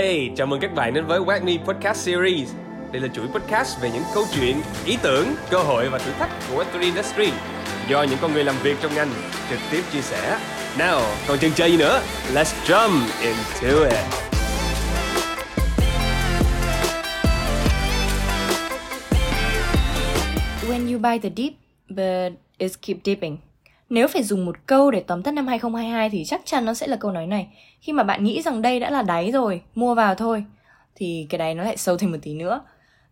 Hey, chào mừng các bạn đến với Wack Me Podcast Series. Đây là chuỗi podcast về những câu chuyện, ý tưởng, cơ hội và thử thách của Web3 Industry do những con người làm việc trong ngành trực tiếp chia sẻ. Now còn chần chờ gì nữa? Let's jump into it. When you buy the deep, but it's keep dipping. Nếu phải dùng một câu để tóm tắt năm 2022 thì chắc chắn nó sẽ là câu nói này. Khi mà bạn nghĩ rằng đây đã là đáy rồi, mua vào thôi, thì cái đáy nó lại sâu thêm một tí nữa.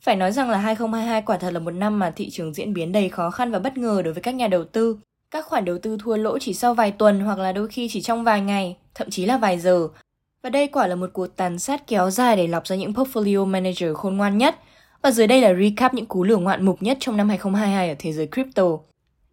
Phải nói rằng là 2022 quả thật là một năm mà thị trường diễn biến đầy khó khăn và bất ngờ đối với các nhà đầu tư. Các khoản đầu tư thua lỗ chỉ sau vài tuần hoặc là đôi khi chỉ trong vài ngày, thậm chí là vài giờ. Và đây quả là một cuộc tàn sát kéo dài để lọc ra những portfolio manager khôn ngoan nhất. Và dưới đây là recap những cú lừa ngoạn mục nhất trong năm 2022 ở thế giới crypto.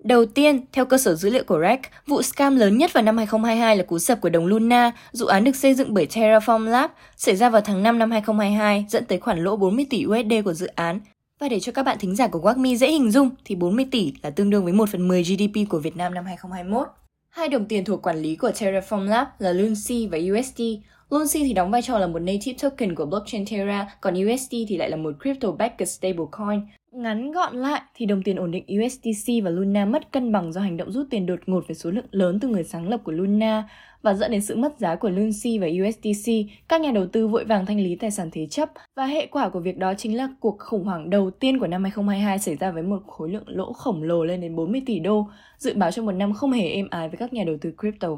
Đầu tiên, theo cơ sở dữ liệu của REC, vụ scam lớn nhất vào năm 2022 là cú sập của đồng Luna, dự án được xây dựng bởi Terraform Lab, xảy ra vào tháng 5 năm 2022, dẫn tới khoản lỗ 40 tỷ USD của dự án. Và để cho các bạn thính giả của WACMI dễ hình dung, thì 40 tỷ là tương đương với 1 phần 10 GDP của Việt Nam năm 2021. Hai đồng tiền thuộc quản lý của Terraform Lab là LUNC và USD. LUNC thì đóng vai trò là một native token của blockchain Terra, còn USD thì lại là một crypto-backed stablecoin. Ngắn gọn lại thì đồng tiền ổn định USDC và Luna mất cân bằng do hành động rút tiền đột ngột với số lượng lớn từ người sáng lập của Luna và dẫn đến sự mất giá của LUNC và USDC. Các nhà đầu tư vội vàng thanh lý tài sản thế chấp và hệ quả của việc đó chính là cuộc khủng hoảng đầu tiên của năm 2022 xảy ra với một khối lượng lỗ khổng lồ lên đến 40 tỷ đô, dự báo cho một năm không hề êm ái với các nhà đầu tư crypto.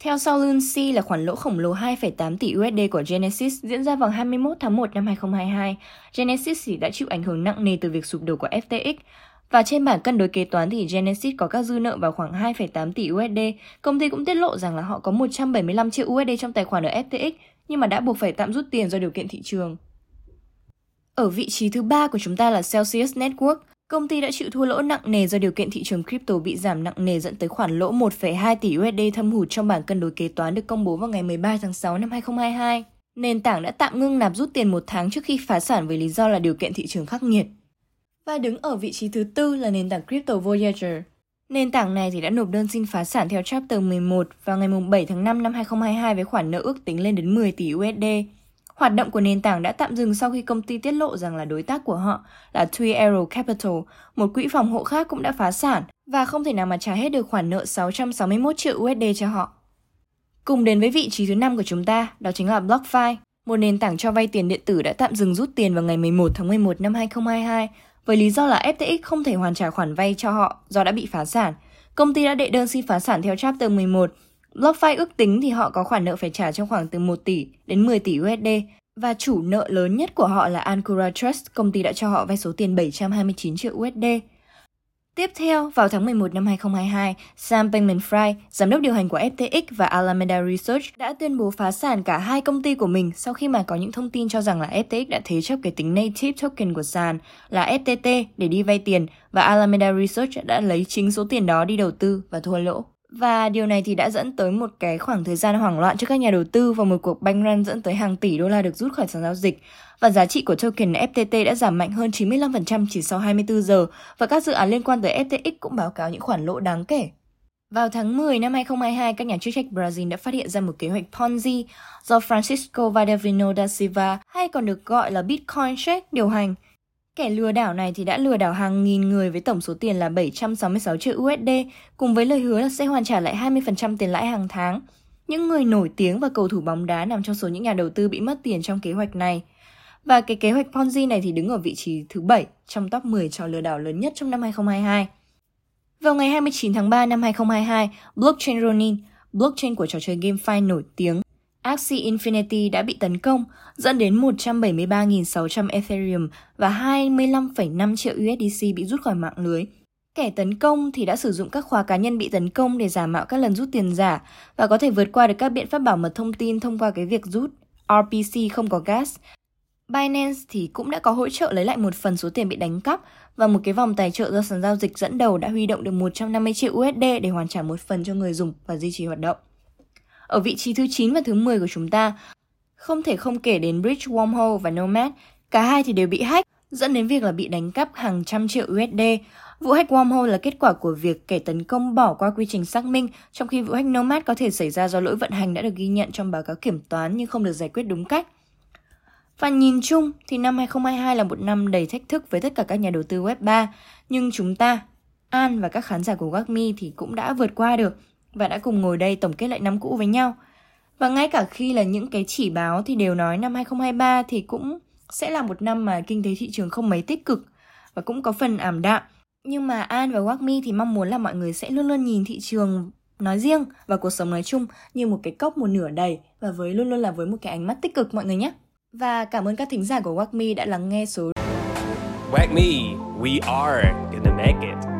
Theo sau Luncy là khoản lỗ khổng lồ 2,8 tỷ USD của Genesis diễn ra vào 21 tháng 1 năm 2022. Genesis đã chịu ảnh hưởng nặng nề từ việc sụp đổ của FTX. Và trên bảng cân đối kế toán thì Genesis có các dư nợ vào khoảng 2,8 tỷ USD. Công ty cũng tiết lộ rằng là họ có 175 triệu USD trong tài khoản ở FTX, nhưng mà đã buộc phải tạm rút tiền do điều kiện thị trường. Ở vị trí thứ ba của chúng ta là Celsius Network. Công ty đã chịu thua lỗ nặng nề do điều kiện thị trường crypto bị giảm nặng nề dẫn tới khoản lỗ 1,2 tỷ USD thâm hụt trong bảng cân đối kế toán được công bố vào ngày 13 tháng 6 năm 2022. Nền tảng đã tạm ngưng nạp rút tiền một tháng trước khi phá sản với lý do là điều kiện thị trường khắc nghiệt. Và đứng ở vị trí thứ tư là nền tảng crypto Voyager. Nền tảng này thì đã nộp đơn xin phá sản theo Chapter 11 vào ngày 7 tháng 5 năm 2022 với khoản nợ ước tính lên đến 10 tỷ USD. Hoạt động của nền tảng đã tạm dừng sau khi công ty tiết lộ rằng là đối tác của họ là Three Arrow Capital, một quỹ phòng hộ khác cũng đã phá sản và không thể nào mà trả hết được khoản nợ 661 triệu USD cho họ. Cùng đến với vị trí thứ năm của chúng ta, đó chính là BlockFi, một nền tảng cho vay tiền điện tử đã tạm dừng rút tiền vào ngày 11 tháng 11 năm 2022 với lý do là FTX không thể hoàn trả khoản vay cho họ do đã bị phá sản. Công ty đã đệ đơn xin phá sản theo Chapter 11 BlockFi ước tính thì họ có khoản nợ phải trả trong khoảng từ 1 tỷ đến 10 tỷ USD và chủ nợ lớn nhất của họ là Ancora Trust, công ty đã cho họ vay số tiền 729 triệu USD. Tiếp theo, vào tháng 11 năm 2022, Sam Bankman-Fried, giám đốc điều hành của FTX và Alameda Research đã tuyên bố phá sản cả hai công ty của mình sau khi mà có những thông tin cho rằng là FTX đã thế chấp cái tính native token của sàn là FTT để đi vay tiền và Alameda Research đã lấy chính số tiền đó đi đầu tư và thua lỗ. Và điều này thì đã dẫn tới một cái khoảng thời gian hoảng loạn cho các nhà đầu tư và một cuộc banh run dẫn tới hàng tỷ đô la được rút khỏi sàn giao dịch. Và giá trị của token FTT đã giảm mạnh hơn 95% chỉ sau 24 giờ và các dự án liên quan tới FTX cũng báo cáo những khoản lỗ đáng kể. Vào tháng 10 năm 2022, các nhà chức trách Brazil đã phát hiện ra một kế hoạch Ponzi do Francisco Valdivino da Silva, hay còn được gọi là Bitcoin Check, điều hành. Kẻ lừa đảo này thì đã lừa đảo hàng nghìn người với tổng số tiền là 766 triệu USD, cùng với lời hứa là sẽ hoàn trả lại 20% tiền lãi hàng tháng. Những người nổi tiếng và cầu thủ bóng đá nằm trong số những nhà đầu tư bị mất tiền trong kế hoạch này. Và cái kế hoạch Ponzi này thì đứng ở vị trí thứ 7 trong top 10 trò lừa đảo lớn nhất trong năm 2022. Vào ngày 29 tháng 3 năm 2022, blockchain Ronin, blockchain của trò chơi GameFi nổi tiếng, Axie Infinity đã bị tấn công, dẫn đến 173.600 Ethereum và 25,5 triệu USDC bị rút khỏi mạng lưới. Kẻ tấn công thì đã sử dụng các khóa cá nhân bị tấn công để giả mạo các lần rút tiền giả và có thể vượt qua được các biện pháp bảo mật thông tin thông qua cái việc rút RPC không có gas. Binance thì cũng đã có hỗ trợ lấy lại một phần số tiền bị đánh cắp và một cái vòng tài trợ do sàn giao dịch dẫn đầu đã huy động được 150 triệu USD để hoàn trả một phần cho người dùng và duy trì hoạt động. Ở vị trí thứ 9 và thứ 10 của chúng ta, không thể không kể đến Bridge Wormhole và Nomad, cả hai thì đều bị hack, dẫn đến việc là bị đánh cắp hàng trăm triệu USD. Vụ hack wormhole là kết quả của việc kẻ tấn công bỏ qua quy trình xác minh, trong khi vụ hack Nomad có thể xảy ra do lỗi vận hành đã được ghi nhận trong báo cáo kiểm toán nhưng không được giải quyết đúng cách. Và nhìn chung thì năm 2022 là một năm đầy thách thức với tất cả các nhà đầu tư Web 3, nhưng chúng ta, An và các khán giả của WACME thì cũng đã vượt qua được và đã cùng ngồi đây tổng kết lại năm cũ với nhau. Và ngay cả khi là những cái chỉ báo thì đều nói năm 2023 thì cũng sẽ là một năm mà kinh tế thị trường không mấy tích cực và cũng có phần ảm đạm. Nhưng mà An và WACME thì mong muốn là mọi người sẽ luôn luôn nhìn thị trường nói riêng và cuộc sống nói chung như một cái cốc một nửa đầy và với luôn luôn là với một cái ánh mắt tích cực mọi người nhé. Và cảm ơn các thính giả của WACME đã lắng nghe số WACME, we are gonna make it.